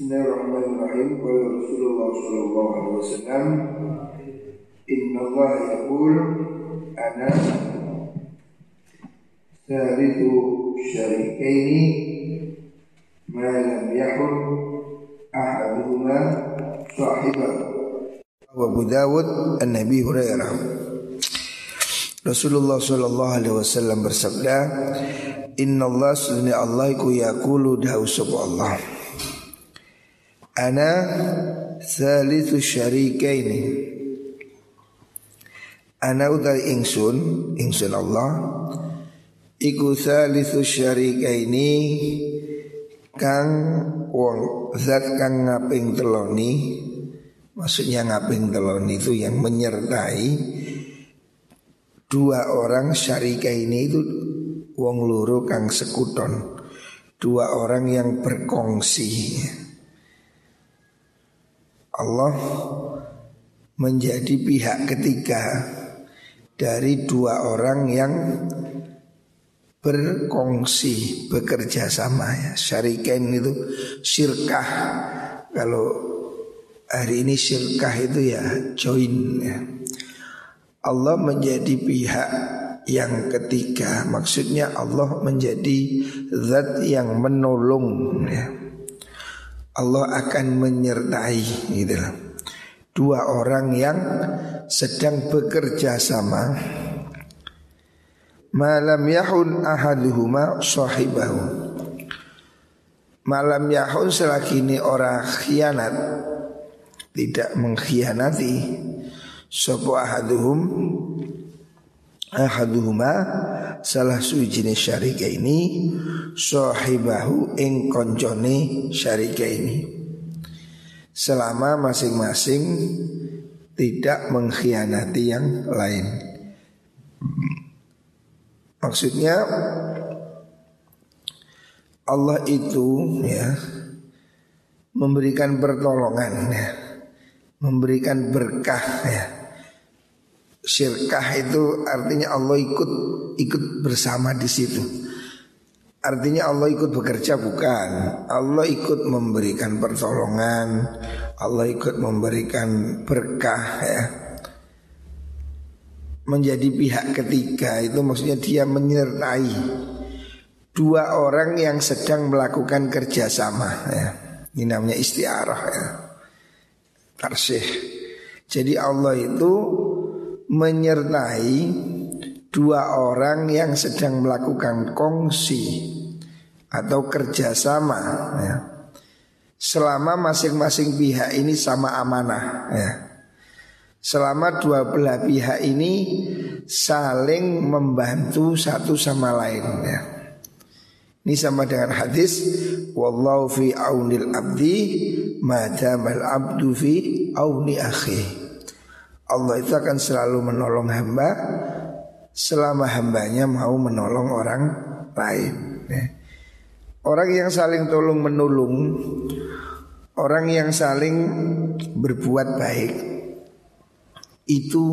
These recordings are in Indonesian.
Bismillahirrahmanirrahim. Qala Rasulullah sallallahu alaihi wasallam, "Inna Allah yaqul ana thalithu syarikaini ma lam yakun ahaduhuma sahibahu." Abu Dawud An-Nabi Hurairah Rasulullah Shallallahu Alaihi Wasallam bersabda, Inna Allah sunni Allah ku yakulu dahu Allah. Ana thalithu syarikaini. Ana utai ingsun, ingsun Allah. Iku thalithu syarikaini kang wong zat kang ngaping teloni Maksudnya ngaping telon itu yang menyertai Dua orang syarika ini itu Wong luru kang sekuton Dua orang yang berkongsi Allah menjadi pihak ketiga Dari dua orang yang berkongsi bekerja sama ya syarikain itu syirkah kalau hari ini syirkah itu ya join ya. Allah menjadi pihak yang ketiga Maksudnya Allah menjadi zat yang menolong ya. Allah akan menyertai gitu Dua orang yang sedang bekerja sama. Malam yahun ahaduhuma sahibahu. Malam yahun selagi ini orang khianat tidak mengkhianati sapa ahaduhum ahaduhuma salah suci syarika ini sahibahu ing koncone syarika ini selama masing-masing tidak mengkhianati yang lain maksudnya Allah itu ya memberikan pertolongan ya memberikan berkah ya. Syirkah itu artinya Allah ikut ikut bersama di situ. Artinya Allah ikut bekerja bukan. Allah ikut memberikan pertolongan, Allah ikut memberikan berkah ya. Menjadi pihak ketiga itu maksudnya dia menyertai dua orang yang sedang melakukan kerjasama ya. Ini namanya istiarah ya tarsih. Jadi Allah itu menyertai dua orang yang sedang melakukan kongsi atau kerjasama ya. Selama masing-masing pihak ini sama amanah ya. Selama dua belah pihak ini saling membantu satu sama lain ya. Ini sama dengan hadis wallahu fi aunil abdi madamal abdu fi auni akhi. Allah itu akan selalu menolong hamba selama hambanya mau menolong orang lain. Ya. Orang yang saling tolong menolong, orang yang saling berbuat baik itu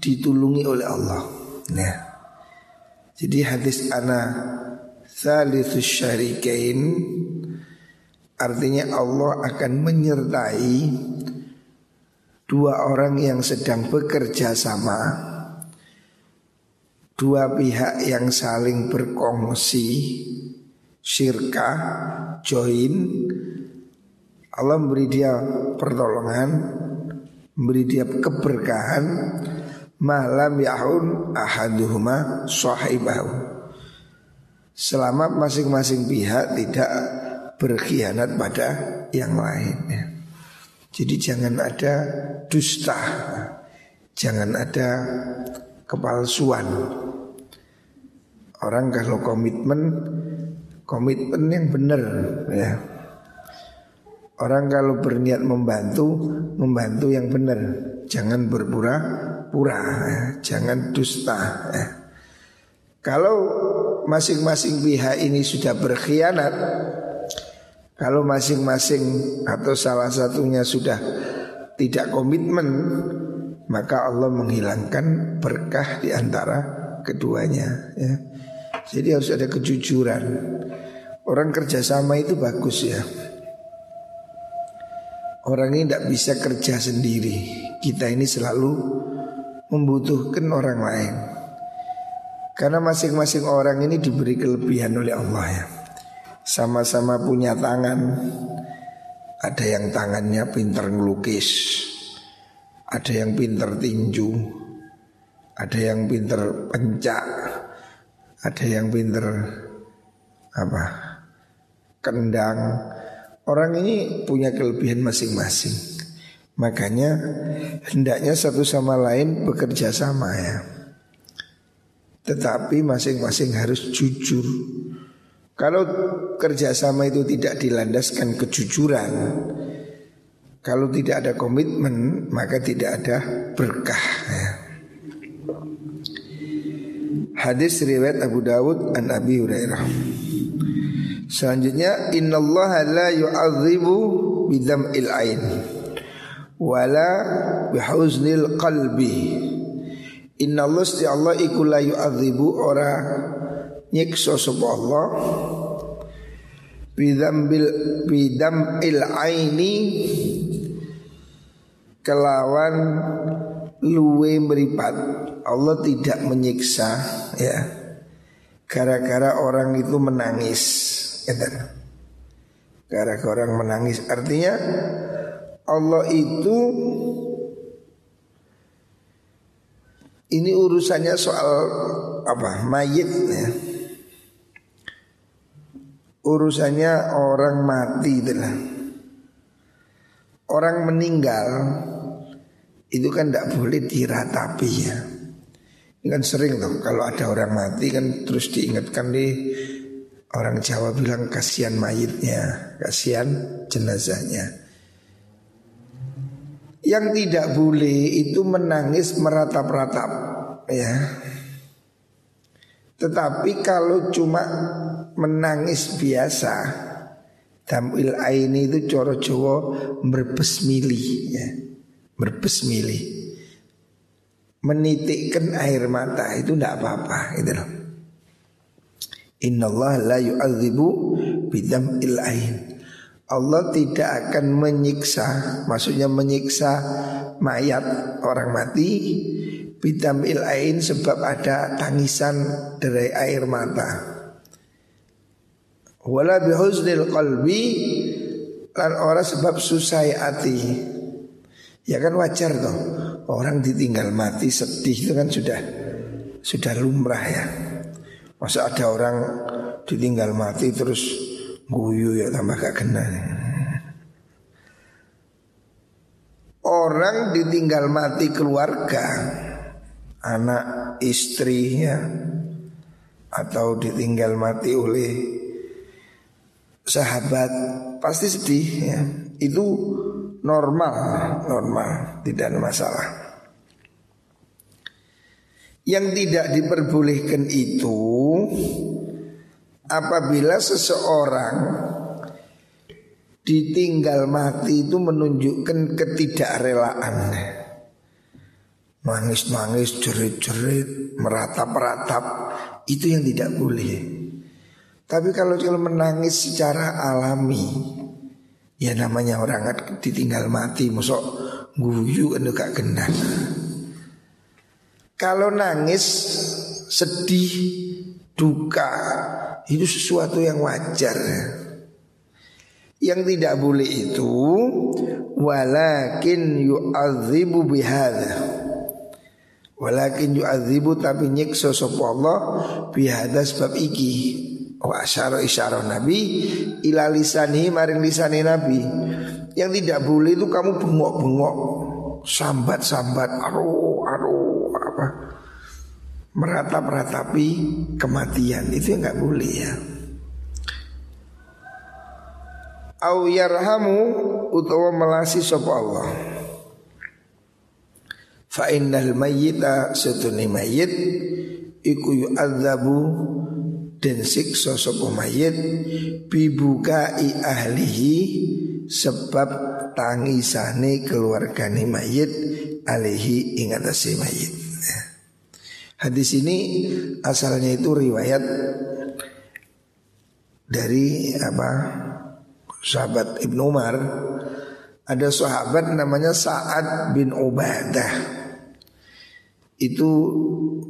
ditulungi oleh Allah. Nah, jadi hadis anak Thalithu syarikain Artinya Allah akan menyertai Dua orang yang sedang bekerja sama Dua pihak yang saling berkongsi Syirka Join Allah memberi dia pertolongan Memberi dia keberkahan Malam yahun ahaduhuma sahibahu selama masing-masing pihak tidak berkhianat pada yang lain. Ya. Jadi jangan ada dusta, jangan ada kepalsuan. Orang kalau komitmen, komitmen yang benar ya. Orang kalau berniat membantu, membantu yang benar. Jangan berpura-pura, ya. jangan dusta. Ya. Kalau masing-masing pihak ini sudah berkhianat Kalau masing-masing atau salah satunya sudah tidak komitmen Maka Allah menghilangkan berkah di antara keduanya ya. Jadi harus ada kejujuran. Orang kerjasama itu bagus ya. Orang ini tidak bisa kerja sendiri. Kita ini selalu membutuhkan orang lain. Karena masing-masing orang ini diberi kelebihan oleh Allah ya Sama-sama punya tangan Ada yang tangannya pintar ngelukis Ada yang pintar tinju Ada yang pintar pencak Ada yang pintar apa kendang Orang ini punya kelebihan masing-masing. Makanya hendaknya satu sama lain bekerja sama ya. Tetapi masing-masing harus jujur. Kalau kerjasama itu tidak dilandaskan kejujuran, kalau tidak ada komitmen maka tidak ada berkah. Ya. Hadis riwayat Abu Dawud an Abi Hurairah. Selanjutnya innallaha la yu'adzibu bidam'il ain wala bihuznil qalbi. Sti Allah iku la yu'adzibu ora nyiksa sapa Allah? Bidambil bidam'il aini kelawan luwe meripat Allah tidak menyiksa ya. Gara-gara orang itu menangis Gara-gara orang menangis. Artinya Allah itu Ini urusannya soal apa? Mayit ya. Urusannya orang mati itulah. Orang meninggal itu kan tidak boleh diratapi ya. Ini kan sering tuh kalau ada orang mati kan terus diingatkan di Orang Jawa bilang kasihan mayitnya, kasihan jenazahnya. Yang tidak boleh itu menangis meratap-ratap, ya. Tetapi kalau cuma menangis biasa, Damil aini itu coro Jawa merbes mili, ya. Merbes mili. Menitikkan air mata itu tidak apa-apa, gitu loh. Inna Allah la yu'adzibu bidam ain. Allah tidak akan menyiksa, maksudnya menyiksa mayat orang mati bidam ain sebab ada tangisan dari air mata. Wala bihuznil qalbi lan orang sebab susah hati. Ya kan wajar toh orang ditinggal mati sedih itu kan sudah sudah lumrah ya. Masa ada orang ditinggal mati terus guyu ya tambah gak kena. Orang ditinggal mati keluarga, anak istrinya atau ditinggal mati oleh sahabat pasti sedih ya. Itu normal, normal, tidak ada masalah. Yang tidak diperbolehkan itu apabila seseorang ditinggal mati itu menunjukkan ketidakrelaan. Nangis-nangis, jerit-jerit, meratap-ratap itu yang tidak boleh. Tapi kalau kalau menangis secara alami, ya namanya orang ditinggal mati, musok guyu kan gak kenal. Kalau nangis sedih duka itu sesuatu yang wajar. Yang tidak boleh itu walakin yu'adzibu bihadza. Walakin yu'adzibu tapi nyiksa sapa Allah bihadza sebab iki. Wa asyara isyarah Nabi ila lisanihi maring lisani Nabi. Yang tidak boleh itu kamu bengok-bengok sambat-sambat aru aru apa meratap-ratapi kematian itu nggak boleh ya. Au yarhamu utawa melasi sapa Allah. Fa innal mayyita satuni mayyit iku yu'adzabu dan siksa sapa mayit bibukai ahlihi sebab tangisane keluargane mayit alihi ing atase mayit. Hadis ini asalnya itu riwayat dari apa sahabat Ibnu Umar ada sahabat namanya Sa'ad bin Ubadah. Itu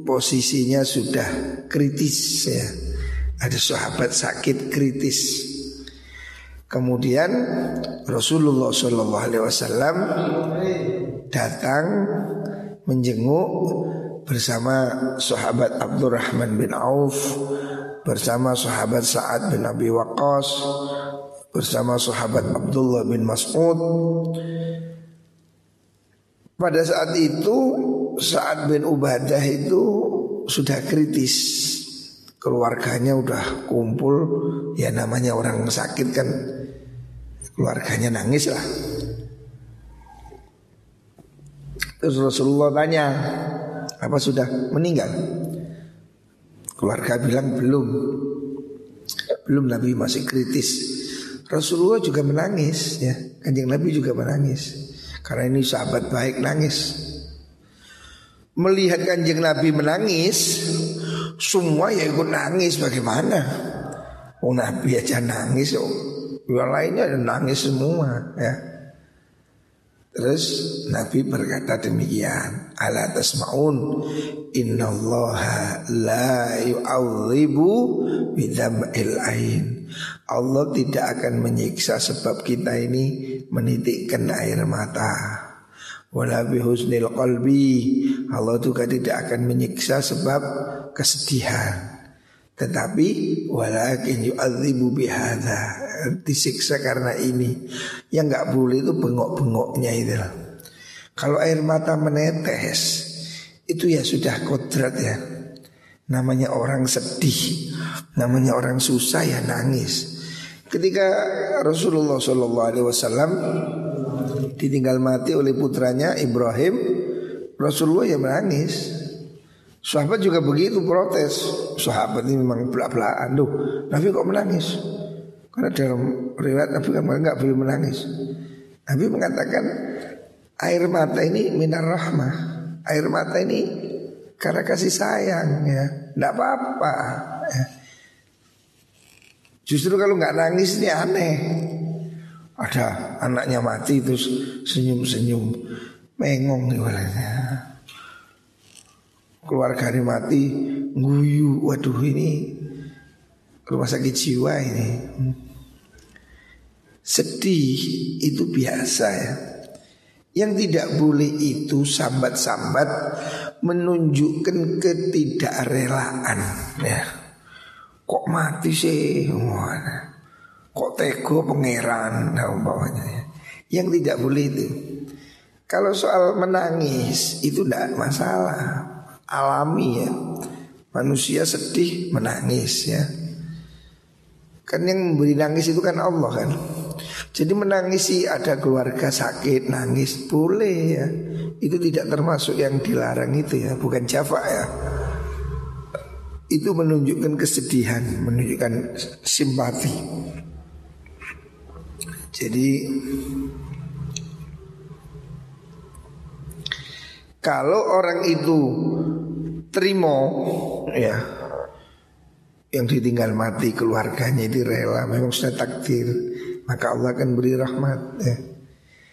posisinya sudah kritis ya. Ada sahabat sakit kritis. Kemudian Rasulullah Wasallam datang menjenguk bersama sahabat Abdurrahman bin Auf, bersama sahabat Sa'ad bin Abi Waqqas, bersama sahabat Abdullah bin Mas'ud. Pada saat itu Sa'ad bin Ubadah itu sudah kritis. Keluarganya udah kumpul, ya namanya orang sakit kan keluarganya nangis lah. Terus Rasulullah tanya, apa sudah meninggal? Keluarga bilang belum. Belum Nabi masih kritis. Rasulullah juga menangis ya. Kanjeng Nabi juga menangis. Karena ini sahabat baik nangis. Melihat kanjeng Nabi menangis, semua ya ikut nangis bagaimana? Oh Nabi aja nangis, oh. yang lainnya nangis semua ya. Terus Nabi berkata demikian Ala tasma'un Innallaha la yu'adzibu bidham'il ain Allah tidak akan menyiksa sebab kita ini menitikkan air mata Wala bihusnil qalbi Allah juga tidak akan menyiksa sebab kesedihan tetapi walakin yu'adzibu bihadza disiksa karena ini. Yang nggak boleh itu bengok-bengoknya itu. Kalau air mata menetes itu ya sudah kodrat ya. Namanya orang sedih, namanya orang susah ya nangis. Ketika Rasulullah Shallallahu Alaihi Wasallam ditinggal mati oleh putranya Ibrahim, Rasulullah ya menangis. Sahabat juga begitu protes. Sahabat ini memang belak-belakan. Duh, Nabi kok menangis? Karena dalam riwayat Nabi kan nggak boleh menangis. Nabi mengatakan air mata ini minar rahmah. Air mata ini karena kasih sayang ya. Tidak apa-apa. Ya. Justru kalau nggak nangis ini aneh. Ada anaknya mati terus senyum-senyum, mengong nih keluarga ini mati guyu. Waduh ini rumah sakit jiwa ini. Sedih itu biasa ya. Yang tidak boleh itu sambat-sambat menunjukkan ketidakrelaan ya. Kok mati sih kok tego pangeran nah, umpamanya ya. yang tidak boleh itu kalau soal menangis itu tidak masalah alami ya. Manusia sedih menangis ya. Kan yang memberi nangis itu kan Allah kan. Jadi menangis sih ada keluarga sakit nangis boleh ya. Itu tidak termasuk yang dilarang itu ya, bukan jafa ya. Itu menunjukkan kesedihan, menunjukkan simpati. Jadi kalau orang itu terima ya yang ditinggal mati keluarganya itu rela memang sudah takdir maka Allah akan beri rahmat ya.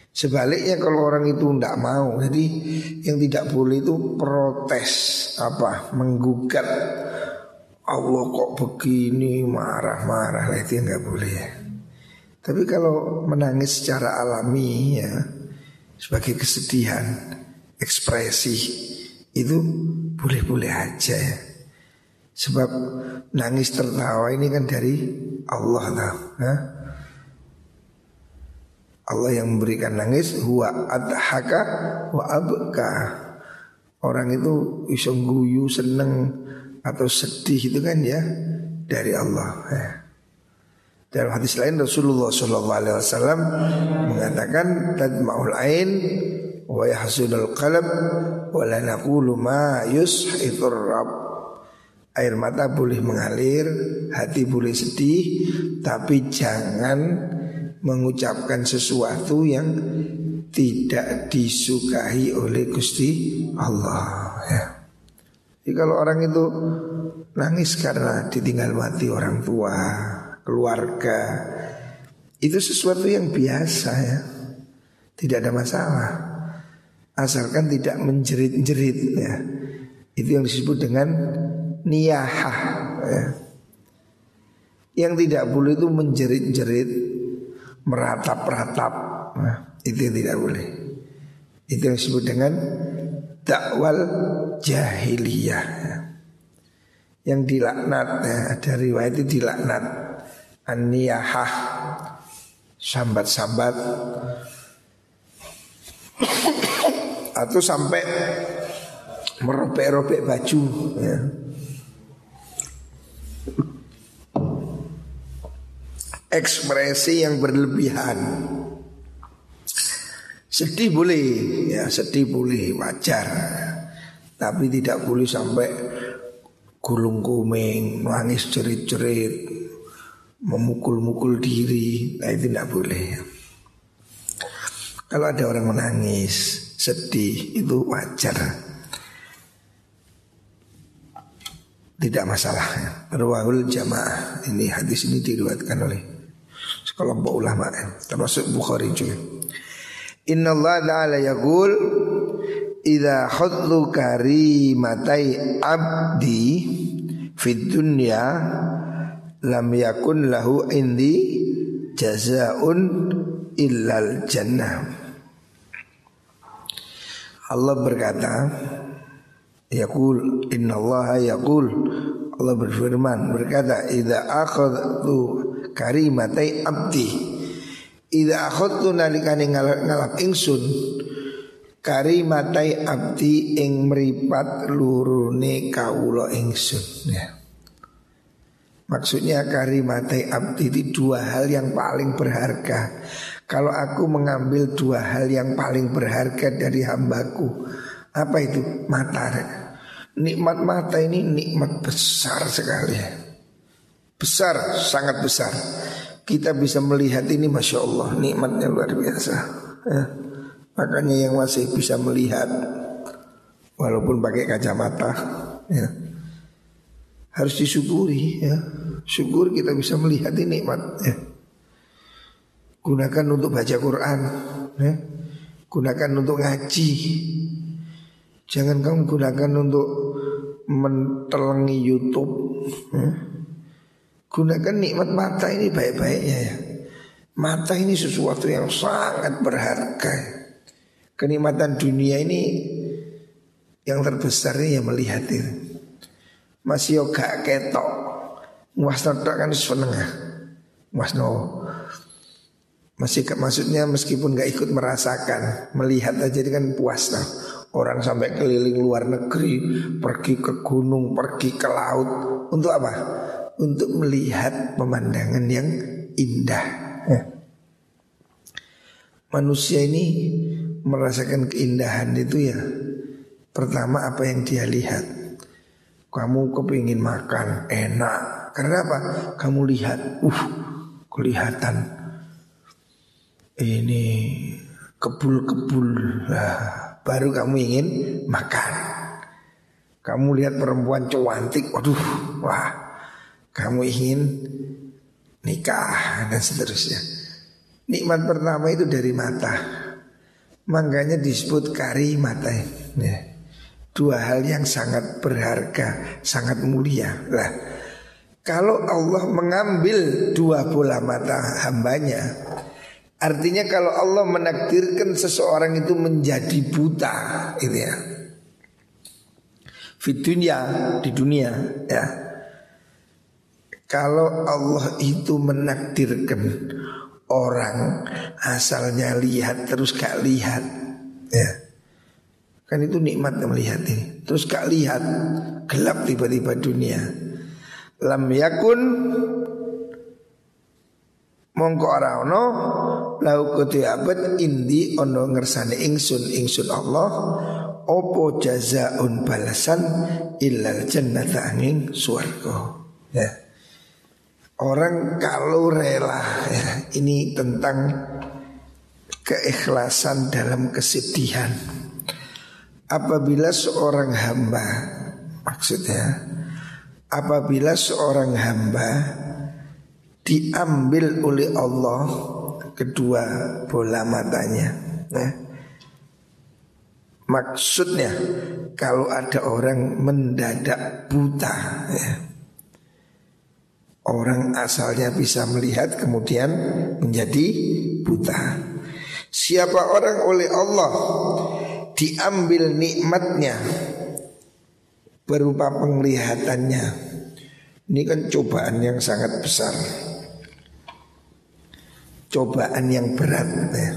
Sebaliknya kalau orang itu tidak mau Jadi yang tidak boleh itu protes Apa Menggugat Allah kok begini Marah-marah Itu nggak boleh ya Tapi kalau menangis secara alami ya Sebagai kesedihan Ekspresi Itu boleh-boleh aja ya. Sebab nangis tertawa ini kan dari Allah lah. Ya. Allah yang memberikan nangis huwa adhaka wa abka. Orang itu iso guyu seneng atau sedih itu kan ya dari Allah ya. Dalam hadis lain Rasulullah Shallallahu Alaihi Wasallam mengatakan tadmaul ain wa yahsudul qalb wa la naqulu ma yushitur rabb air mata boleh mengalir hati boleh sedih tapi jangan mengucapkan sesuatu yang tidak disukai oleh Gusti Allah ya. Jadi kalau orang itu nangis karena ditinggal mati orang tua, keluarga, itu sesuatu yang biasa ya. Tidak ada masalah Asalkan tidak menjerit-jerit ya. Itu yang disebut dengan niyahah ya. Yang tidak boleh itu menjerit-jerit Meratap-ratap nah, Itu yang tidak boleh Itu yang disebut dengan Dakwal jahiliyah ya. Yang dilaknat ya. Ada riwayat itu dilaknat An-niyahah. Sambat-sambat. Atau sampai merobek-robek baju ya. ekspresi yang berlebihan. Sedih boleh ya sedih boleh wajar. Tapi tidak boleh sampai gulung kuming nangis cerit-cerit memukul-mukul diri nah itu tidak boleh kalau ada orang menangis sedih itu wajar. Tidak masalah. Rawahul jamaah. Ini hadis ini diriwayatkan oleh sekelompok ulama termasuk Bukhari juga. Inna Allah Ta'ala yaqul Idza khadlu karimatai abdi fid dunya lam yakun lahu indi jazaun illal jannah. Allah berkata Yaqul inna Allah yaqul. Allah berfirman berkata idza akhadtu karimatai abdi. Idza akhadtu nalikane ngalap, ngalap ingsun karimatai abdi ing meripat lurune kawula ingsun. Ya Maksudnya karimatai abdi itu dua hal yang paling berharga kalau aku mengambil dua hal yang paling berharga dari hambaku Apa itu? Mata Nikmat mata ini nikmat besar sekali Besar, sangat besar Kita bisa melihat ini Masya Allah Nikmatnya luar biasa ya. Makanya yang masih bisa melihat Walaupun pakai kacamata ya. Harus disyukuri ya Syukur kita bisa melihat ini nikmat ya. Gunakan untuk baca Quran ya. Gunakan untuk ngaji Jangan kamu gunakan untuk mentelengi Youtube ya. Gunakan nikmat mata ini baik-baiknya ya Mata ini sesuatu yang sangat berharga Kenikmatan dunia ini Yang terbesar ini yang melihat itu Masih yoga ketok Muas kan senengah Muas no masih maksudnya meskipun nggak ikut merasakan, melihat aja kan puas lah. Orang sampai keliling luar negeri, pergi ke gunung, pergi ke laut. Untuk apa? Untuk melihat pemandangan yang indah. Ya. Manusia ini merasakan keindahan itu ya. Pertama apa yang dia lihat. Kamu kepingin makan enak. Karena apa? Kamu lihat, uh, kelihatan ini kebul-kebul nah, baru kamu ingin makan. Kamu lihat perempuan cantik, waduh, wah, kamu ingin nikah dan seterusnya. Nikmat pertama itu dari mata. Makanya disebut kari mata. Ya. Dua hal yang sangat berharga, sangat mulia. Lah, kalau Allah mengambil dua bola mata hambanya, Artinya kalau Allah menakdirkan seseorang itu menjadi buta itu ya. Fit dunia, di dunia ya. Kalau Allah itu menakdirkan orang asalnya lihat terus gak lihat ya. Kan itu nikmat melihat ini. Terus gak lihat gelap tiba-tiba dunia. Lam yakun mongko ora ono lau kudu abad indi ono ngersane ingsun ingsun Allah opo jazaun balasan illal jannata angin swarga ya orang kalau rela ya ini tentang keikhlasan dalam kesedihan apabila seorang hamba maksudnya apabila seorang hamba diambil oleh Allah kedua bola matanya Nah, maksudnya kalau ada orang mendadak buta, ya, orang asalnya bisa melihat kemudian menjadi buta. Siapa orang oleh Allah diambil nikmatnya berupa penglihatannya. Ini kan cobaan yang sangat besar. Cobaan yang berat ya.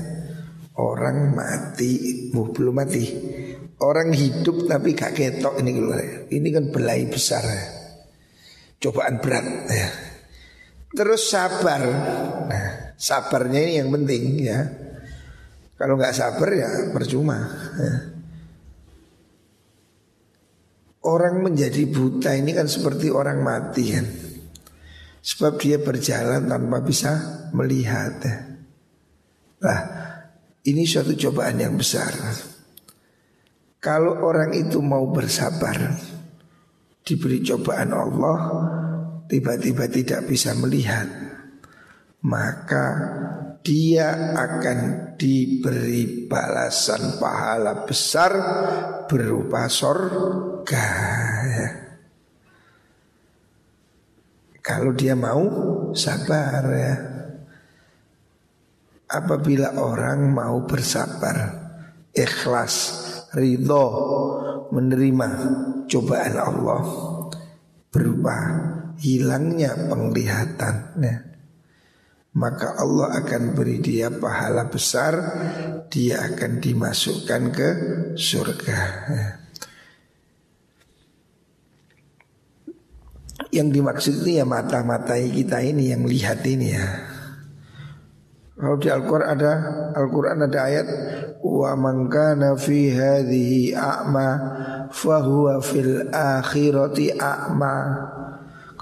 Orang mati, oh, belum mati. Orang hidup tapi gak ketok ini Ini kan belai besar ya. Cobaan berat ya. Terus sabar. Nah, sabarnya ini yang penting ya. Kalau nggak sabar ya percuma. Ya. Orang menjadi buta ini kan seperti orang mati kan. Sebab dia berjalan tanpa bisa melihat. Nah, ini suatu cobaan yang besar. Kalau orang itu mau bersabar, diberi cobaan Allah, tiba-tiba tidak bisa melihat, maka dia akan diberi balasan pahala besar berupa sorga. Ya. Kalau dia mau sabar ya. Apabila orang mau bersabar Ikhlas Ridho Menerima cobaan Allah Berupa hilangnya penglihatan ya maka Allah akan beri dia pahala besar. Dia akan dimasukkan ke surga. Yang dimaksud itu ya mata-matai kita ini yang lihat ini ya. Kalau di Al-Quran ada Al-Quran ada ayat wa man kana fi a'ma fahuwa fil akhirati a'ma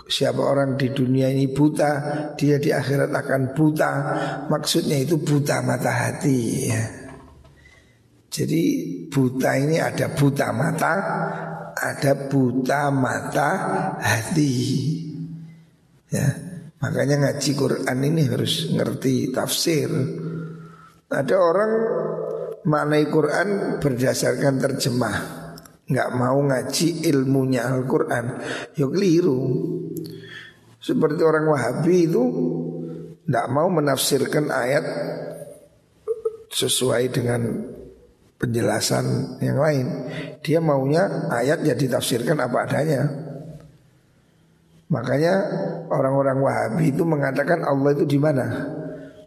Siapa orang di dunia ini buta Dia di akhirat akan buta. Maksudnya itu buta mata hati ya. Jadi buta ini ada buta mata Ada buta mata hati Ya. Makanya ngaji Quran ini harus ngerti tafsir. Ada orang maknai Quran berdasarkan terjemah nggak mau ngaji ilmunya Al-Quran Ya keliru seperti orang Wahabi itu tidak mau menafsirkan ayat sesuai dengan penjelasan yang lain. Dia maunya ayat ya tafsirkan apa adanya. Makanya orang-orang Wahabi itu mengatakan Allah itu di mana?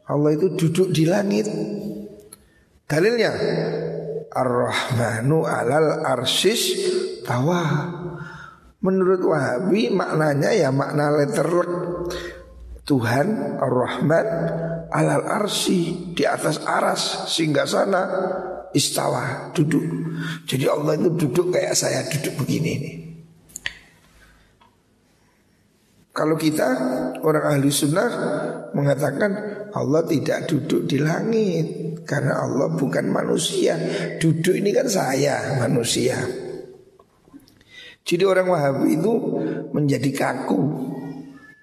Allah itu duduk di langit. Dalilnya Ar-Rahmanu alal arsis bawah. Menurut Wahabi maknanya ya makna letter Tuhan Ar-Rahman alal arsi di atas aras sehingga sana istawa duduk. Jadi Allah itu duduk kayak saya duduk begini ini. Kalau kita orang ahli sunnah mengatakan Allah tidak duduk di langit karena Allah bukan manusia. Duduk ini kan saya manusia. Jadi orang Wahabi itu menjadi kaku,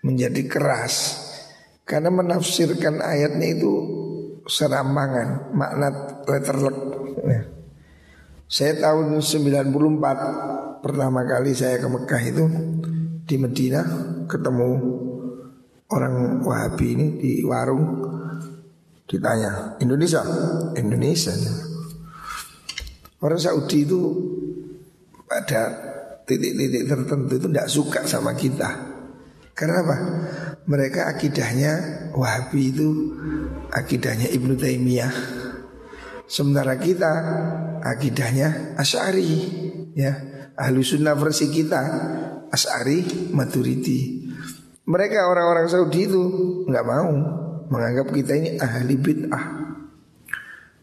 menjadi keras karena menafsirkan ayatnya itu serampangan, makna letterlek. Ya. Saya tahun 94 pertama kali saya ke Mekah itu di Medina ketemu orang Wahabi ini di warung ditanya Indonesia Indonesia orang Saudi itu pada titik-titik tertentu itu tidak suka sama kita. Karena apa? Mereka akidahnya Wahabi itu akidahnya Ibnu Taimiyah. Sementara kita akidahnya Asy'ari ya. Ahlu sunnah versi kita Asy'ari Maturidi. Mereka orang-orang Saudi itu nggak mau menganggap kita ini ahli bid'ah.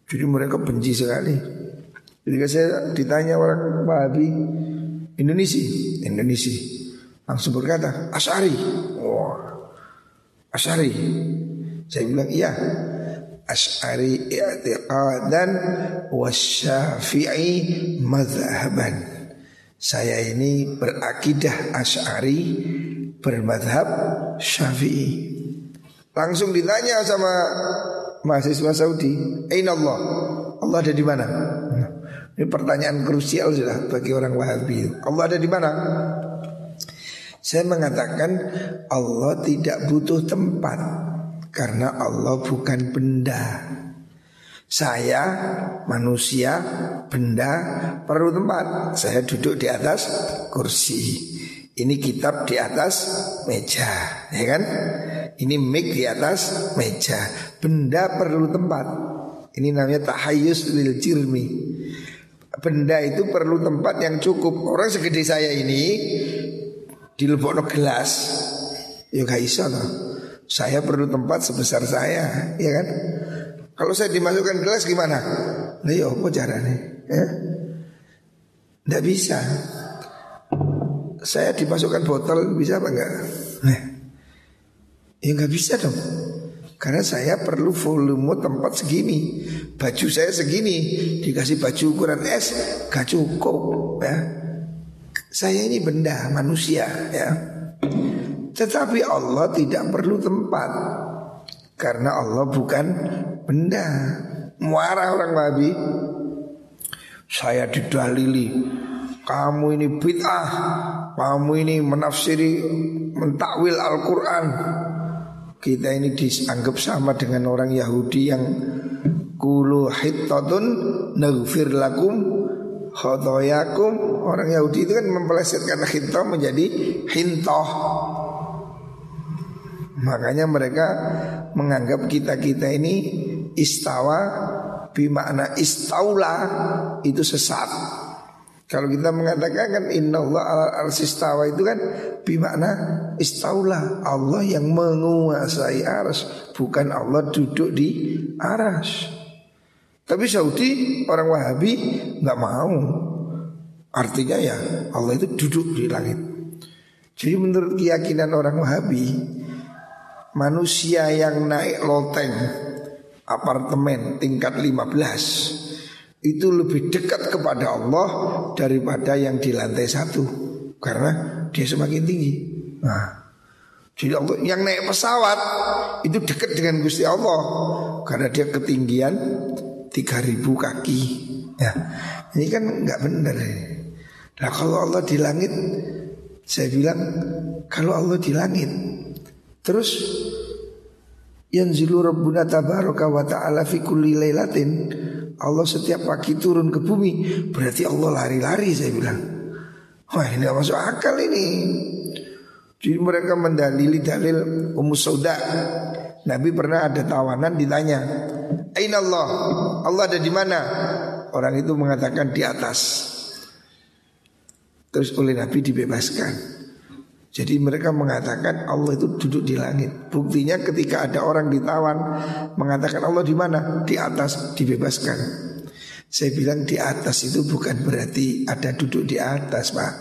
Jadi mereka benci sekali. Jadi saya ditanya orang Wahabi, Indonesia, Indonesia. Langsung berkata, Asari. Wah, Asari. Saya bilang iya. As'ari i'tiqadan wasyafi'i madhaban. Saya ini berakidah As'ari bermadhab Syafi'i. Langsung ditanya sama mahasiswa Saudi, Aina Allah? Allah ada di mana? Ini pertanyaan krusial sudah bagi orang Wahabi. Allah ada di mana? Saya mengatakan Allah tidak butuh tempat karena Allah bukan benda. Saya manusia benda perlu tempat. Saya duduk di atas kursi. Ini kitab di atas meja, ya kan? Ini mic di atas meja. Benda perlu tempat. Ini namanya tahayyus lil jirmi benda itu perlu tempat yang cukup. Orang segede saya ini di no gelas, ya gak bisa loh. Saya perlu tempat sebesar saya, ya kan? Kalau saya dimasukkan gelas gimana? Nah, ya apa caranya? Ya? Nggak bisa. Saya dimasukkan botol bisa apa enggak? Nah, ya nggak bisa dong. Karena saya perlu volume tempat segini. Baju saya segini. Dikasih baju ukuran S Gak cukup ya. Saya ini benda manusia ya. Tetapi Allah tidak perlu tempat. Karena Allah bukan benda. Muara orang babi Saya didalili. Kamu ini bid'ah. Kamu ini menafsiri Mentakwil Al-Quran kita ini dianggap sama dengan orang Yahudi yang kulu hittatun naghfir lakum khotoyakum orang Yahudi itu kan mempelesetkan hittah menjadi hintoh. Makanya mereka menganggap kita-kita ini istawa bimakna istaula itu sesat kalau kita mengatakan kan Inna Allah al arsistawa itu kan Bimakna istaula Allah yang menguasai aras Bukan Allah duduk di aras. Tapi Saudi orang Wahabi nggak mau. Artinya ya Allah itu duduk di langit. Jadi menurut keyakinan orang Wahabi Manusia yang naik loteng Apartemen tingkat 15 itu lebih dekat kepada Allah daripada yang di lantai satu karena dia semakin tinggi. Nah, jadi Allah yang naik pesawat itu dekat dengan Gusti Allah karena dia ketinggian 3000 kaki. Ya, ini kan nggak benar. Nah kalau Allah di langit, saya bilang kalau Allah di langit, terus yanzilu rabbuna tabaraka wa ta'ala lailatin Allah setiap pagi turun ke bumi Berarti Allah lari-lari saya bilang. Wah ini masuk akal ini. Jadi mereka mendalili dalil Ummu Sauda. Nabi pernah ada tawanan ditanya Aina Allah? Allah ada di mana? Orang itu mengatakan di atas. Terus oleh Nabi dibebaskan jadi mereka mengatakan Allah itu duduk di langit. Buktinya ketika ada orang ditawan mengatakan Allah di mana? Di atas dibebaskan. Saya bilang di atas itu bukan berarti ada duduk di atas, Pak.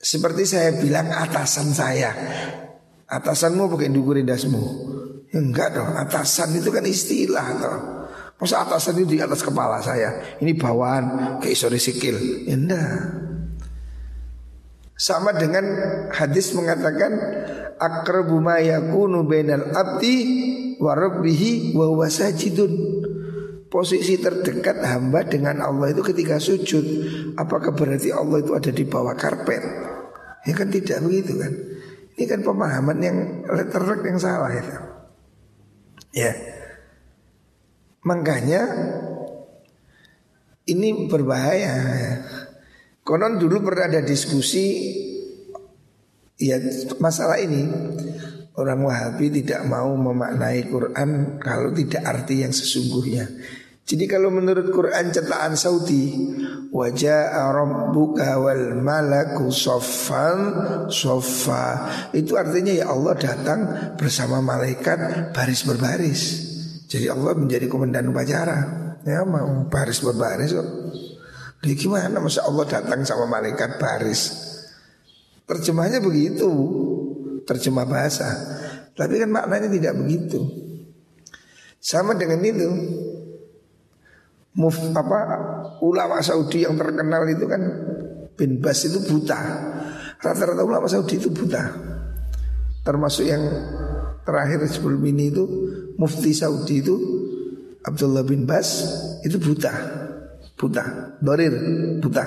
Seperti saya bilang atasan saya. Atasanmu bukan dukurin dasmu. Ya enggak dong, atasan itu kan istilah toh. Masa atasan itu di atas kepala saya. Ini bawaan kayak sore sikil. Ya enggak. Sama dengan hadis mengatakan akrabu ma yakunu bainal abdi wa rabbihi wa huwa sajidun. Posisi terdekat hamba dengan Allah itu ketika sujud. Apakah berarti Allah itu ada di bawah karpet? Ya kan tidak begitu kan. Ini kan pemahaman yang letterlek yang salah itu. Ya. Makanya ini berbahaya ya. Konon dulu pernah ada diskusi ya masalah ini orang Wahabi tidak mau memaknai Quran kalau tidak arti yang sesungguhnya. Jadi kalau menurut Quran cetakan Saudi wajah rabbuka wal malaku soffan soffa itu artinya ya Allah datang bersama malaikat baris berbaris. Jadi Allah menjadi komandan upacara. Ya mau baris berbaris. Jadi gimana? Masa Allah datang sama malaikat baris. Terjemahnya begitu. Terjemah bahasa. Tapi kan maknanya tidak begitu. Sama dengan itu Muf, apa ulama Saudi yang terkenal itu kan bin Bas itu buta. Rata-rata ulama Saudi itu buta. Termasuk yang terakhir sebelum ini itu mufti Saudi itu Abdullah bin Bas itu buta, buta, dorir, buta.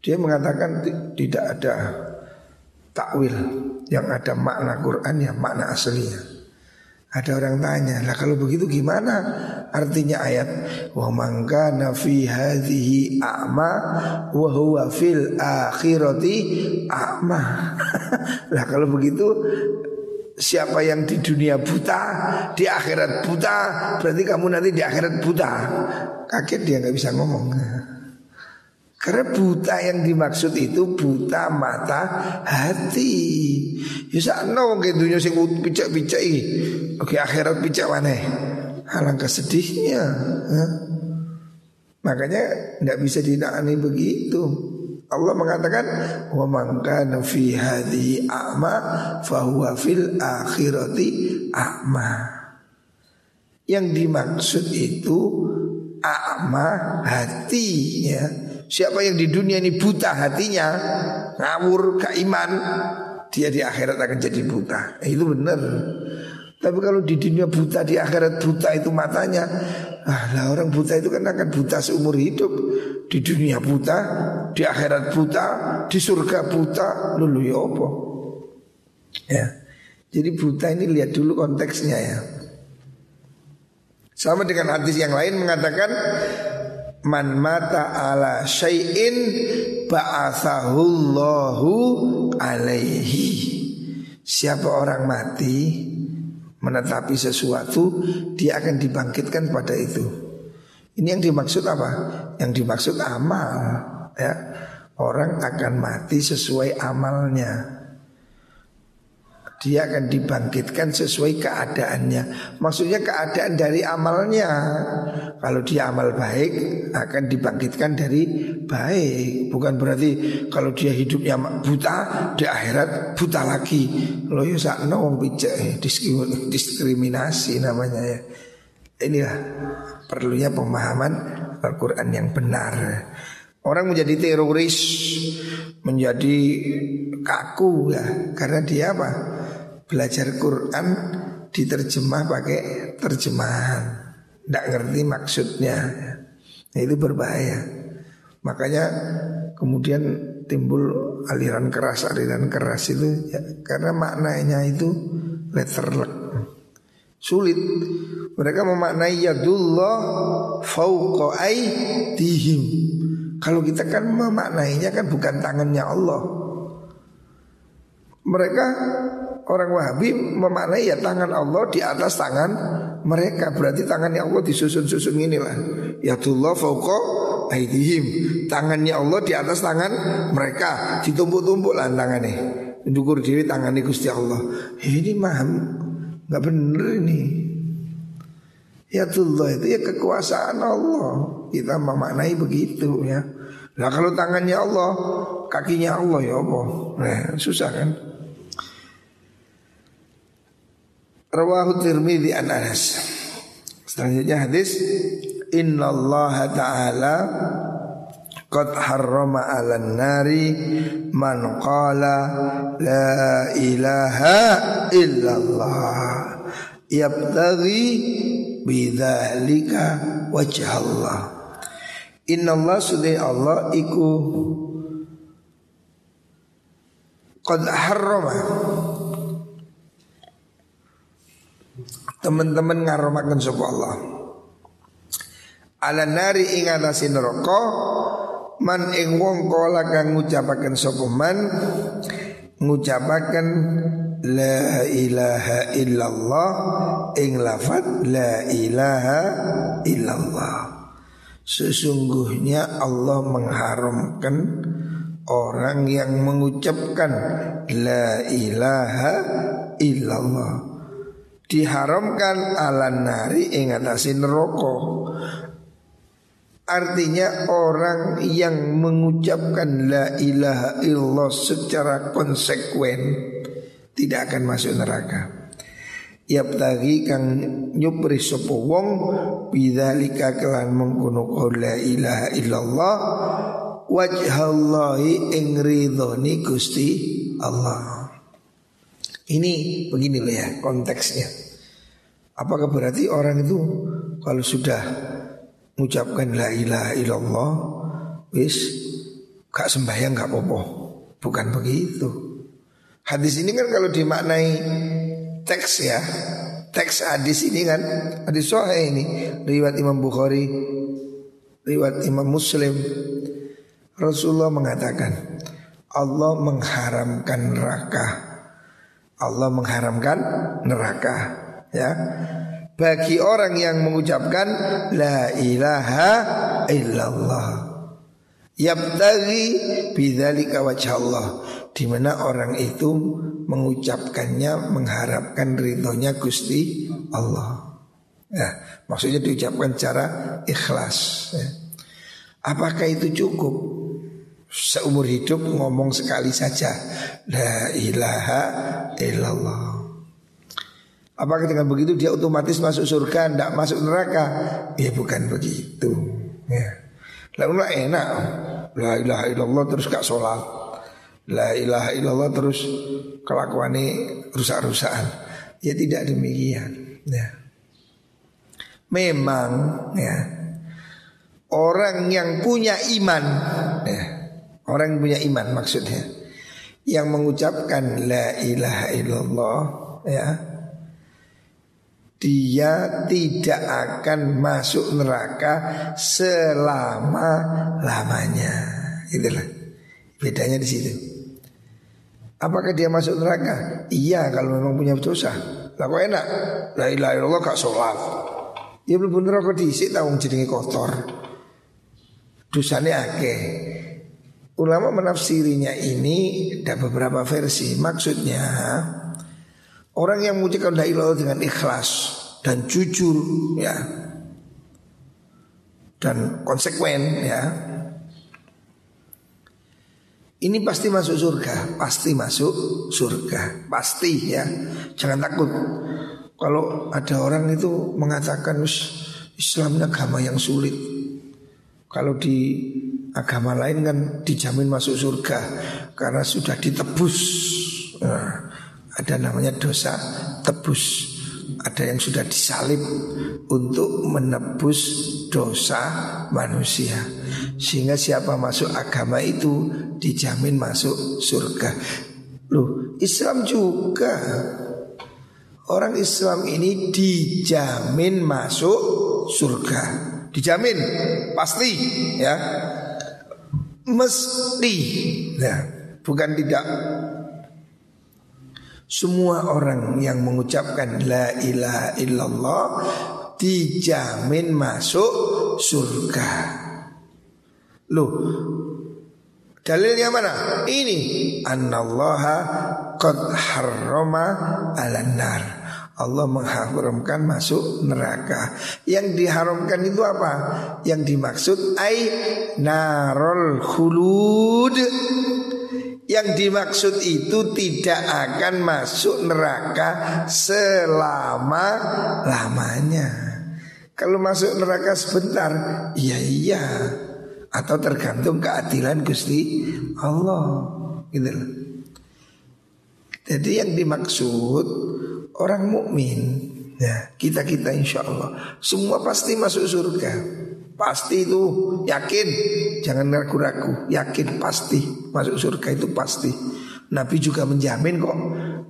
Dia mengatakan tidak ada takwil yang ada makna Quran ya makna aslinya. Ada orang tanya, lah kalau begitu gimana artinya ayat wa man kana fi hadhihi a'ma wa huwa fil akhirati a'ma. lah kalau begitu siapa yang di dunia buta, di akhirat buta, berarti kamu nanti di akhirat buta. Kaget dia nggak bisa ngomong. Karena buta yang dimaksud itu buta mata hati. Ya sakno wong dunya sing picak-picak. Oke akhirat picak mana? Alangkah sedihnya. Makanya tidak bisa dinakani begitu. Allah mengatakan wa man kana fi hadhihi a'ma fa huwa fil akhirati a'ma. Yang dimaksud itu a'ma hatinya Siapa yang di dunia ini buta hatinya, ngawur, iman, dia di akhirat akan jadi buta. Eh, itu benar. Tapi kalau di dunia buta, di akhirat buta itu matanya, ah lah orang buta itu kan akan buta seumur hidup. Di dunia buta, di akhirat buta, di surga buta, lulu ya apa? Ya. Jadi buta ini lihat dulu konteksnya ya. Sama dengan hadis yang lain mengatakan man mata ala syai'in ba'athahullahu alaihi. Siapa orang mati menetapi sesuatu, dia akan dibangkitkan pada itu. Ini yang dimaksud apa? Yang dimaksud amal, ya. Orang akan mati sesuai amalnya dia akan dibangkitkan sesuai keadaannya. Maksudnya keadaan dari amalnya. Kalau dia amal baik akan dibangkitkan dari baik. Bukan berarti kalau dia hidupnya buta di akhirat buta lagi. Lo ya sakno pijak diskriminasi namanya ya. Inilah perlunya pemahaman Al-Qur'an yang benar. Orang menjadi teroris, menjadi kaku ya, karena dia apa? belajar Quran diterjemah pakai terjemahan, tidak ngerti maksudnya. Nah, itu berbahaya. Makanya kemudian timbul aliran keras, aliran keras itu ya, karena maknanya itu letterlek. Sulit. Mereka memaknai yadullah fauqa aidihim. Kalau kita kan memaknainya kan bukan tangannya Allah. Mereka orang Wahabi memaknai ya tangan Allah di atas tangan mereka berarti tangannya Allah disusun-susun inilah ya tullah fauqa aidihim tangannya Allah di atas tangan mereka ditumpuk-tumpuk lah tangannya dukur diri tangannya Gusti Allah ini mah nggak bener ini ya tullah itu ya kekuasaan Allah kita memaknai begitu ya Nah kalau tangannya Allah, kakinya Allah ya apa? Nah, susah kan? Rawahu Tirmidzi an Anas. Selanjutnya hadis Inna Allah Ta'ala Qad harrama ala nari Man qala La ilaha illallah. Yabtaghi Bidhalika wajah Allah Inna Allah sudai Allah iku Qad harrama. Teman-teman ngaromaken sapa Allah? Ala nari ing atase neraka man ing wong kala kang ngucapaken sapa man ngucapaken la ilaha illallah ing lafat la ilaha illallah sesungguhnya Allah mengharamkan orang yang mengucapkan la ilaha illallah diharamkan ala nari ing atase neraka. Artinya orang yang mengucapkan la ilaha illallah secara konsekuen tidak akan masuk neraka. Yabtagi kang nyupri sapa wong bidzalika kelan mengkono la ilaha illallah wajhallahi ing ridhoni Gusti Allah. Ini begini loh ya konteksnya. Apakah berarti orang itu kalau sudah mengucapkan la ilaha illallah wis gak sembahyang gak apa-apa. Bukan begitu. Hadis ini kan kalau dimaknai teks ya, teks hadis ini kan hadis sahih ini riwayat Imam Bukhari, riwayat Imam Muslim. Rasulullah mengatakan Allah mengharamkan neraka. Allah mengharamkan neraka ya bagi orang yang mengucapkan la ilaha illallah yabtaghi bidzalika wajh Allah di mana orang itu mengucapkannya mengharapkan ridhonya Gusti Allah. Ya, maksudnya diucapkan cara ikhlas. Ya. Apakah itu cukup? Seumur hidup ngomong sekali saja La ilaha illallah Apakah dengan begitu dia otomatis masuk surga, tidak masuk neraka? Ya bukan begitu. Ya. Lalu enak, la ilaha illallah terus gak sholat, la ilaha illallah terus ini rusak-rusakan. Ya tidak demikian. Ya. Memang ya orang yang punya iman, ya, orang yang punya iman maksudnya, yang mengucapkan la ilaha illallah, ya dia tidak akan masuk neraka selama lamanya. Itulah bedanya di situ. Apakah dia masuk neraka? Iya kalau memang punya dosa. Lah kok enak? La ilaha illallah gak sholat. Ya belum bener kok diisi tahu jadi kotor. Dosanya akeh. Ulama menafsirinya ini ada beberapa versi. Maksudnya Orang yang mengucapkan la ilaha dengan ikhlas dan jujur ya dan konsekuen ya. Ini pasti masuk surga, pasti masuk surga, pasti ya. Jangan takut. Kalau ada orang itu mengatakan Islam agama yang sulit. Kalau di agama lain kan dijamin masuk surga karena sudah ditebus. Nah, ada namanya dosa tebus. Ada yang sudah disalib untuk menebus dosa manusia. Sehingga siapa masuk agama itu dijamin masuk surga. Loh Islam juga. Orang Islam ini dijamin masuk surga. Dijamin pasti ya. Mesti. Ya bukan tidak semua orang yang mengucapkan la ilaha illallah dijamin masuk surga. Loh, dalilnya mana? Ini annallaha qad harrama 'alan nar. Allah mengharamkan masuk neraka. Yang diharamkan itu apa? Yang dimaksud ai narul khulud yang dimaksud itu tidak akan masuk neraka selama lamanya. Kalau masuk neraka sebentar, iya iya. Atau tergantung keadilan Gusti Allah. Gitu. Jadi yang dimaksud orang mukmin, ya kita kita insya Allah semua pasti masuk surga. Pasti itu yakin. Jangan ragu-ragu Yakin pasti. Masuk surga itu pasti. Nabi juga menjamin kok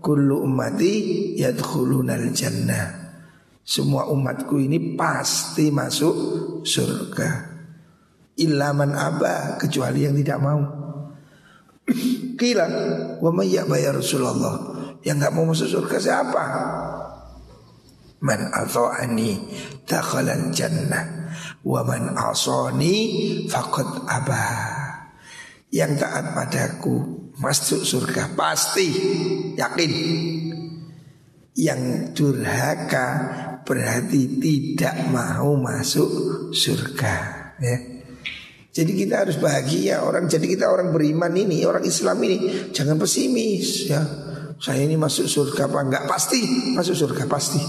Kullu ummati yadkhulunal jannah Semua umatku ini pasti masuk surga. Ilaman aba Kecuali yang tidak mau. Kila Wa ya Rasulullah. Yang gak mau masuk surga siapa? Man ata'ani Dakhalan jannah wa man asani faqad aba. Yang taat padaku masuk surga pasti yakin. Yang durhaka berarti tidak mau masuk surga ya. Jadi kita harus bahagia orang jadi kita orang beriman ini orang Islam ini jangan pesimis ya. Saya ini masuk surga apa enggak pasti masuk surga pasti.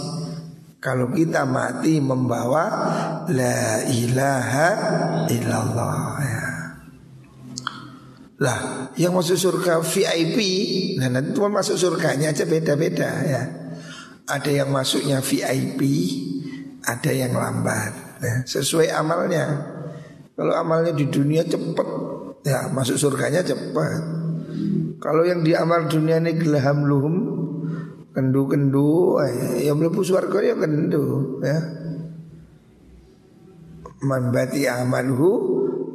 Kalau kita mati membawa La ilaha illallah ya. Lah yang masuk surga VIP Nah nanti cuma masuk surganya aja beda-beda ya Ada yang masuknya VIP ada yang lambat ya, sesuai amalnya. Kalau amalnya di dunia cepat, ya masuk surganya cepat. Kalau yang di amal dunia ini gelaham luhum, kendu-kendu, ya melebu surga ya kendu, ya. Man bati amaluhu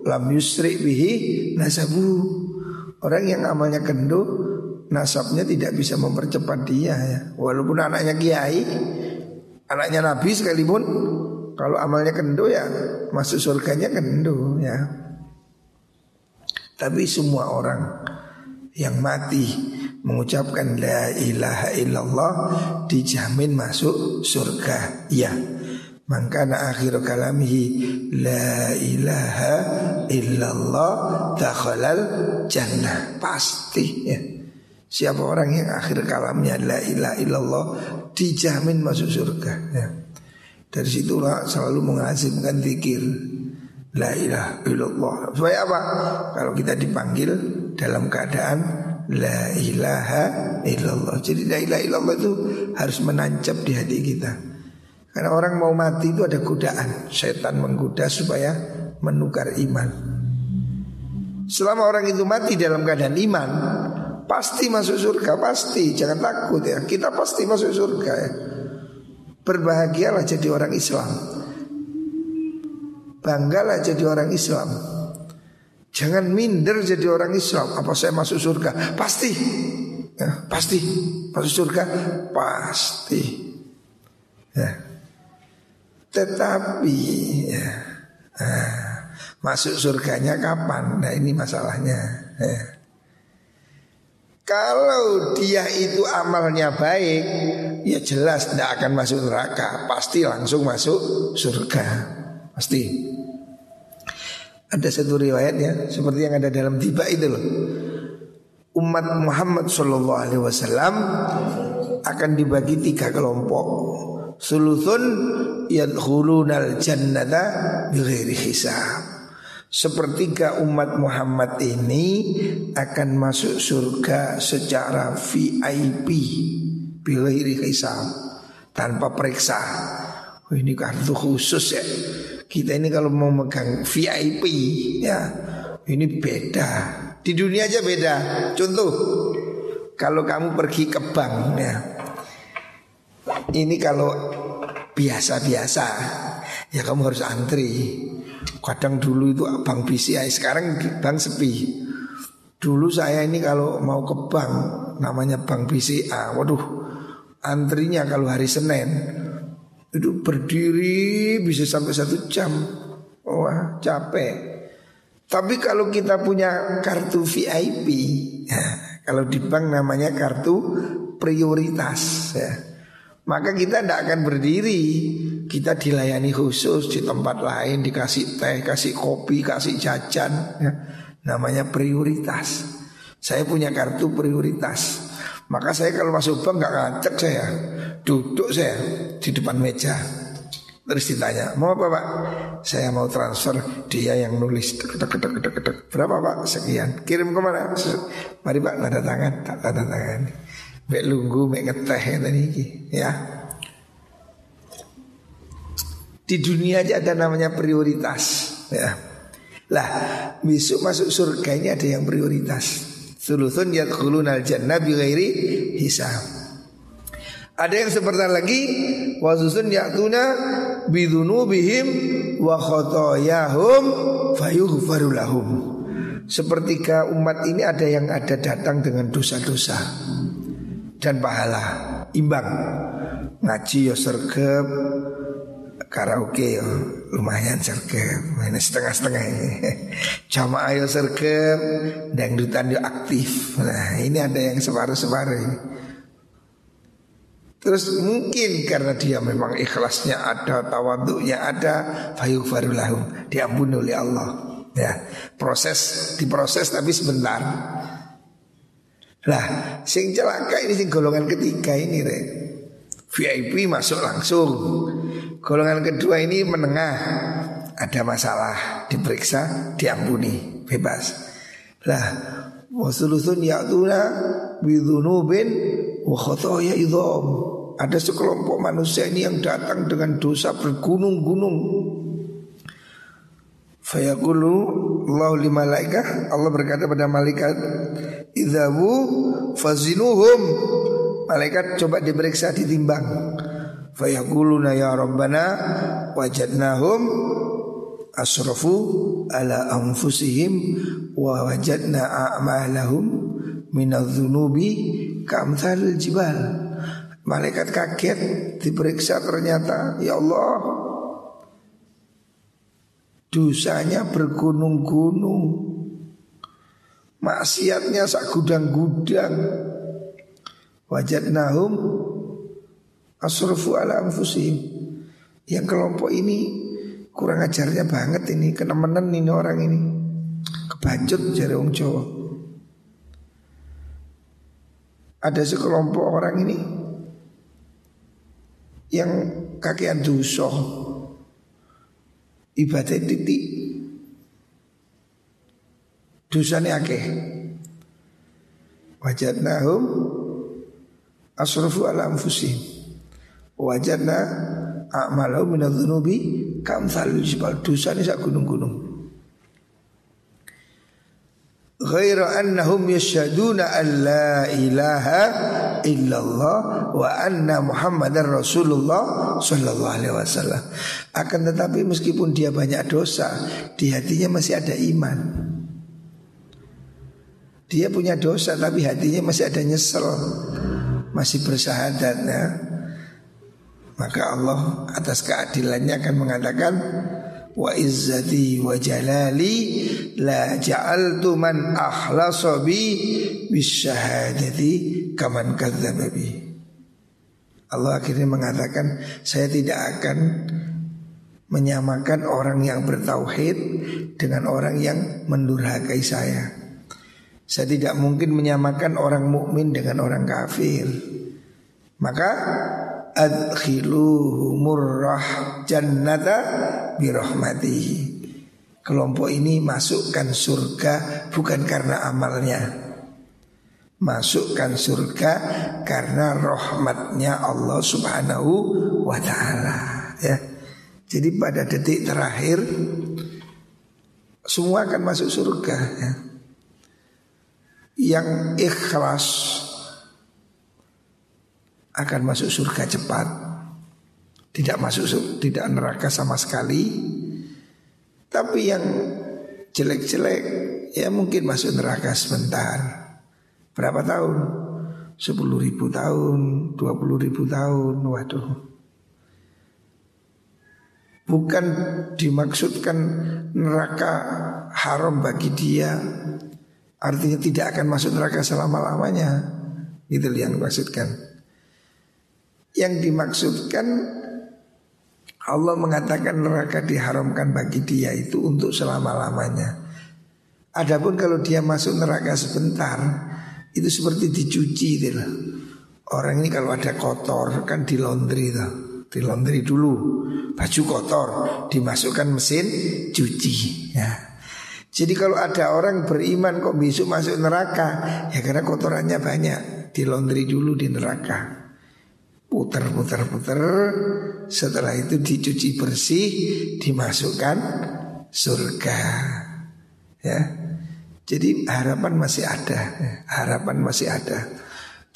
lam yusri bihi nasabu. Orang yang amalnya kendu, nasabnya tidak bisa mempercepat dia ya. Walaupun anaknya kiai, anaknya nabi sekalipun kalau amalnya kendo ya masuk surganya kendo ya. Tapi semua orang yang mati mengucapkan la ilaha illallah dijamin masuk surga. Ya. Maka akhir kalamihi la ilaha illallah dakhalal jannah. Pasti ya. Siapa orang yang akhir kalamnya la ilaha illallah dijamin masuk surga ya. Dari situlah selalu menghasilkan zikir La ilaha illallah Supaya apa? Kalau kita dipanggil dalam keadaan La ilaha illallah Jadi la ilaha illallah itu harus menancap di hati kita Karena orang mau mati itu ada godaan Setan menggoda supaya menukar iman Selama orang itu mati dalam keadaan iman Pasti masuk surga, pasti. Jangan takut ya. Kita pasti masuk surga ya. Berbahagialah jadi orang Islam. Banggalah jadi orang Islam. Jangan minder jadi orang Islam. Apa saya masuk surga? Pasti. Ya, pasti masuk surga. Pasti. Ya. Tetapi ya, nah, masuk surganya kapan? Nah ini masalahnya. Ya. Kalau dia itu amalnya baik, ya jelas tidak akan masuk neraka, pasti langsung masuk surga. Pasti. Ada satu riwayat ya, seperti yang ada dalam tiba itu loh. Umat Muhammad Shallallahu Alaihi Wasallam akan dibagi tiga kelompok. Suluthun yadkhulunal jannata bighairi hisab. Sepertiga umat Muhammad ini akan masuk surga secara VIP Bilahiri hisab Tanpa periksa oh, Ini kartu khusus ya Kita ini kalau mau megang VIP ya Ini beda. Di dunia aja beda. Contoh Kalau kamu pergi ke bank ya Ini kalau biasa-biasa Ya kamu harus antri. Kadang dulu itu bank BCI, sekarang bank sepi. Dulu saya ini kalau mau ke bank namanya bank BCA, waduh antrinya kalau hari Senin itu berdiri bisa sampai satu jam, wah capek. Tapi kalau kita punya kartu VIP, ya, kalau di bank namanya kartu prioritas, ya, maka kita tidak akan berdiri kita dilayani khusus di tempat lain dikasih teh, kasih kopi, kasih jajan ya. Namanya prioritas Saya punya kartu prioritas Maka saya kalau masuk bank nggak ngacak saya Duduk saya di depan meja. Terus ditanya, mau apa pak? Saya mau transfer Dia yang nulis. Berapa pak? Sekian. Kirim ke mana? Mari pak tanda tangan. Tanda tangan. Mek lunggu, mek ngeteh Ya. Di dunia aja ada namanya prioritas ya. Lah besok masuk surga ini ada yang prioritas. Sulusun yadkhulunal jannah bighairi hisab Ada yang seperti lagi Wasusun ya'tuna bidunubihim wa khotoyahum fayughfaru lahum. Sepertiga umat ini ada yang ada datang dengan dosa-dosa dan pahala. Imbang. Ngaji ya sergap karaoke yo lumayan sergap main setengah-setengah ini. Jamaah yo sergap dangdutan yo aktif. Nah ini ada yang separuh-separuh Terus mungkin karena dia memang ikhlasnya ada, tawaduknya ada, fayuk farulahum, diampuni oleh Allah. Ya, proses diproses tapi sebentar. Lah, sing celaka ini sing golongan ketiga ini, Re. VIP masuk langsung. Golongan kedua ini menengah Ada masalah Diperiksa Diampuni Bebas Lah Wasulusun ya'tuna Bidunubin Wa khotoya ada sekelompok manusia ini yang datang dengan dosa bergunung-gunung. Fayaqulu Allah li Allah berkata pada malaikat Idhabu fazinuhum. Malaikat coba diperiksa ditimbang. Fayaquluna ya Rabbana Wajadnahum Asrafu ala anfusihim Wa wajadna a'malahum Minadzunubi Kamthal jibal. Malaikat kaget diperiksa ternyata Ya Allah Dosanya bergunung-gunung. Maksiatnya sak gudang-gudang. Wajadnahum Asrafu ala anfusihim. Yang kelompok ini Kurang ajarnya banget ini Kenemenan ini orang ini. Kebancut jari orang Jawa Ada sekelompok orang ini Yang kakean dosa. Ibadah titik. Dosanya akeh. Wajadnahum asrafu ala anfusihim. Wajadna a'malahum minadzunubi kamsalil jibal. Dosanya sak gunung-gunung ghaira annahum yashhaduna an la ilaha illallah wa anna muhammadar rasulullah sallallahu alaihi wasallam. Akan tetapi meskipun dia banyak dosa di hatinya masih ada iman. Dia punya dosa tapi hatinya masih ada nyesel masih bersahadat ya. Maka Allah atas keadilannya akan mengatakan wa izzati wa jalali la ja'altu man akhlasa bi bisyahadati kaman kadzdzaba bi Allah akhirnya mengatakan saya tidak akan menyamakan orang yang bertauhid dengan orang yang mendurhakai saya. Saya tidak mungkin menyamakan orang mukmin dengan orang kafir. Maka adkhiluhumur jannata birahmatihi. Kelompok ini masukkan surga bukan karena amalnya. Masukkan surga karena rahmatnya Allah subhanahu wa ta'ala ya. Jadi pada detik terakhir Semua akan masuk surga ya. Yang ikhlas akan masuk surga cepat. Tidak masuk tidak neraka sama sekali. Tapi yang jelek-jelek ya mungkin masuk neraka sebentar. Berapa tahun? 10 ribu tahun, 20 ribu tahun, waduh. Bukan dimaksudkan neraka haram bagi dia Artinya tidak akan masuk neraka selama-lamanya Itu yang dimaksudkan yang dimaksudkan Allah mengatakan neraka diharamkan bagi dia itu untuk selama-lamanya. Adapun kalau dia masuk neraka sebentar itu seperti dicuci gitu Orang ini kalau ada kotor kan di laundry tuh. Di laundry dulu baju kotor dimasukkan mesin cuci ya. Jadi kalau ada orang beriman kok besok masuk neraka ya karena kotorannya banyak di laundry dulu di neraka putar putar putar setelah itu dicuci bersih dimasukkan surga. Ya. Jadi harapan masih ada harapan masih ada.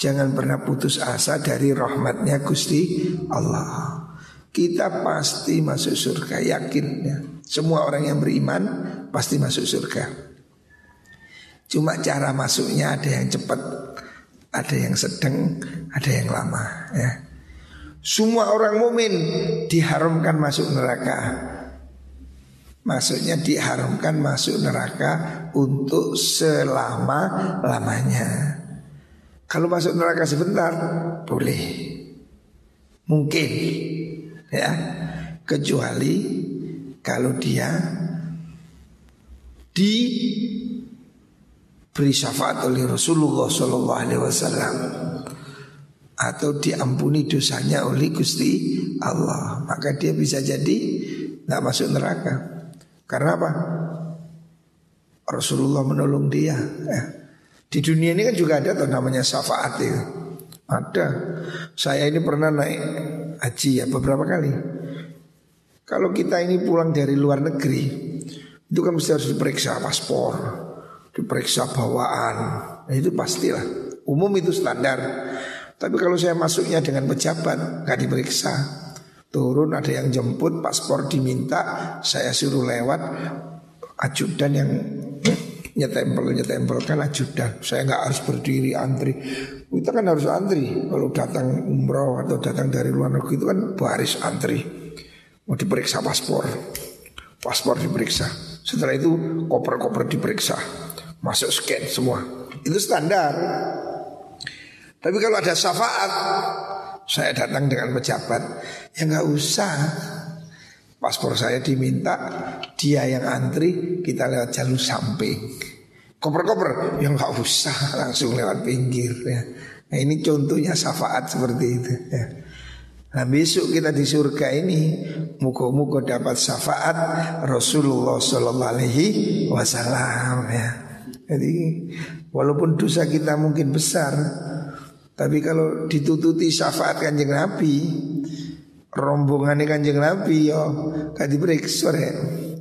Jangan pernah putus asa dari rahmatnya Gusti Allah. Kita pasti masuk surga yakin ya. Semua orang yang beriman pasti masuk surga. Cuma cara masuknya ada yang cepat ada yang sedang, ada yang lama ya. Semua orang mukmin diharamkan masuk neraka. Maksudnya diharamkan masuk neraka untuk selama-lamanya. Kalau masuk neraka sebentar boleh. Mungkin ya. Kecuali kalau dia diberi syafaat oleh Rasulullah Shallallahu Wasallam atau diampuni dosanya oleh Gusti Allah maka dia bisa jadi nggak masuk neraka karena apa Rasulullah menolong dia ya. di dunia ini kan juga ada tuh namanya syafaat itu Ada. Saya ini pernah naik haji ya beberapa kali. Kalau kita ini pulang dari luar negeri, itu kan mesti harus diperiksa paspor, diperiksa bawaan. Nah, itu pastilah. Umum itu standar. Tapi kalau saya masuknya dengan pejabat, nggak diperiksa. Turun ada yang jemput, paspor diminta, saya suruh lewat, ajudan yang nyetempel nyetempel kan ajudan. Saya nggak harus berdiri antri. Kita kan harus antri. Kalau datang umroh atau datang dari luar negeri itu kan baris antri. Mau diperiksa paspor. Paspor diperiksa. Setelah itu koper-koper diperiksa. Masuk scan semua. Itu standar. Tapi kalau ada syafaat, saya datang dengan pejabat, ya nggak usah. Paspor saya diminta, dia yang antri, kita lewat jalur samping. Koper-koper, ya nggak usah, langsung lewat pinggir. Ya. Nah ini contohnya syafaat seperti itu. Ya. Nah besok kita di surga ini muka-muka dapat syafaat Rasulullah Shallallahu Alaihi Wasallam ya. Jadi walaupun dosa kita mungkin besar, tapi kalau ditututi syafaat kanjeng Nabi, rombongan kanjeng Nabi yo gak diperiksa ya.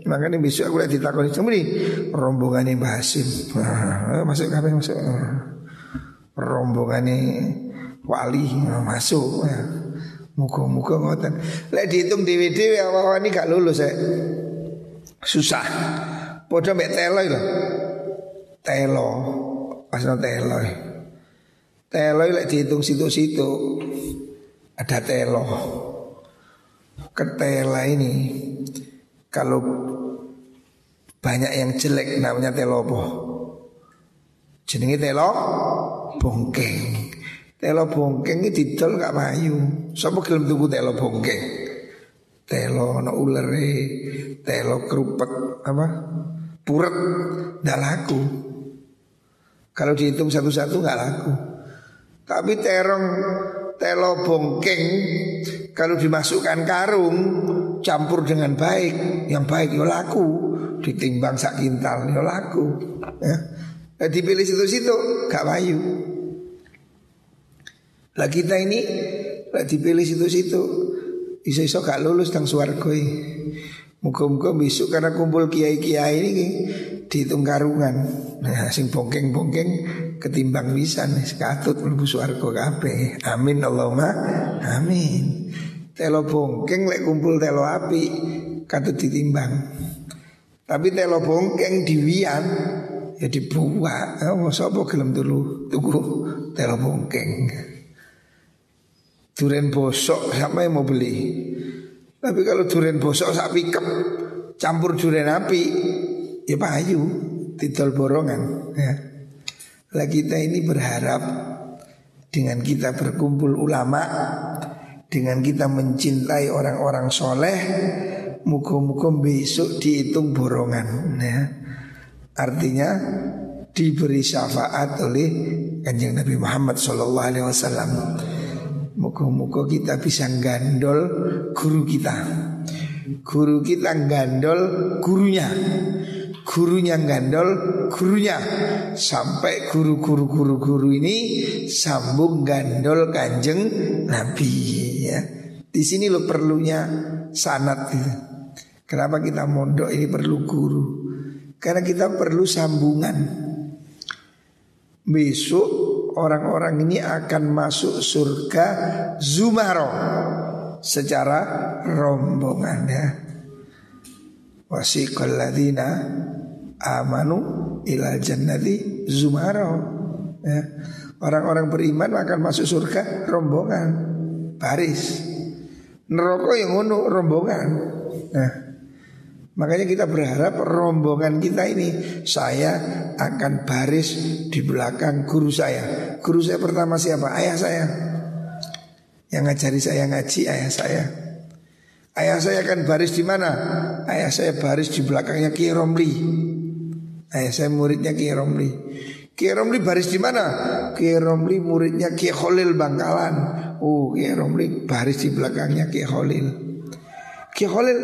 Makanya besok aku lagi ditakoni cuma nih rombongan Mbah Hasim. masuk kafe masuk. Rombongan wali masuk ya. Muka-muka ngoten. Lek dihitung DVD apa ini gak lulus ya. Susah. Padha mek telo lho. Telo. Asal telo. Telo lek dihitung situ-situ ada telo ketela ini kalau banyak yang jelek namanya telopo. Jenenge telo bongkeng. Telo bongkeng ini didol gak payu. Sapa gelem tuku telo bongkeng? Telo no ulere, telo kerupet apa? Puret ndak laku. Kalau dihitung satu-satu nggak laku. Tapi terong telo bongkeng kalau dimasukkan karung campur dengan baik, yang baik yo laku, ditimbang sak kintal yo laku. Ya. Dipilih situ-situ gak payu. Lah kita ini lah dipilih situ-situ iso-iso gak lulus tang swarga Muka-muka besok karena kumpul kiai-kiai ini dihitung karungan. Nah, sing bongkeng-bongkeng ketimbang bisa nih sekatut mlebu swarga kabeh. Amin Allahumma amin. Telo bongkeng lek kumpul telo api katut ditimbang. Tapi telo bongkeng diwian ya dibuat. Oh, sapa gelem dulu tuku telo bongkeng. Duren bosok siapa yang mau beli? Tapi kalau durian bosok sak pikep campur durian api ya payu titol borongan ya. Lah kita ini berharap dengan kita berkumpul ulama dengan kita mencintai orang-orang soleh muka-muka besok dihitung borongan ya. Artinya diberi syafaat oleh kanjeng Nabi Muhammad Sallallahu Alaihi Wasallam. Muka-muka kita bisa gandol guru kita. Guru kita gandol gurunya. Gurunya gandol gurunya. Sampai guru-guru guru-guru ini Sambung gandol kanjeng Nabi ya. Di sini lo perlunya sanat gitu. Kenapa kita mondok ini perlu guru? Karena kita perlu sambungan. Besok orang-orang ini akan masuk surga Zumaro secara rombongan ya. Wasiqal ladina amanu ila jannati Zumaro ya. Orang-orang beriman akan masuk surga rombongan baris. Neraka yang ngono rombongan. Nah, Makanya kita berharap rombongan kita ini Saya akan baris di belakang guru saya. Guru saya pertama siapa? Ayah saya. Yang ngajari saya ngaji ayah saya. Ayah saya akan baris di mana? Ayah saya baris di belakangnya Kiai Romli. Ayah saya muridnya Kiai Romli. Kiai Romli baris di mana? Kiai Romli muridnya Kiai Khalil Bangkalan. Oh Kiai Romli baris di belakangnya Kiai Khalil Kiai Khalil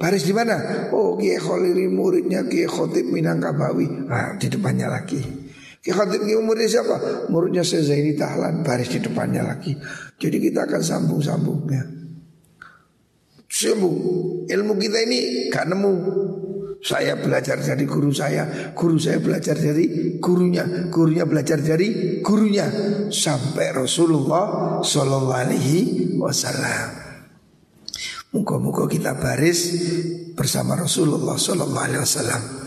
baris di mana? Oh Kiai Khalil muridnya Kiai Khotib Minangkabawi. Ah di depannya lagi. Ki Khatib ini muridnya siapa? Muridnya Syekh Zaini Tahlan baris di depannya lagi. Jadi kita akan sambung-sambung ya. Sambung. Ilmu kita ini gak nemu. Saya belajar dari guru saya, guru saya belajar dari gurunya, gurunya belajar dari gurunya sampai Rasulullah Shallallahu Alaihi Wasallam. Muka-muka kita baris bersama Rasulullah Shallallahu Alaihi Wasallam.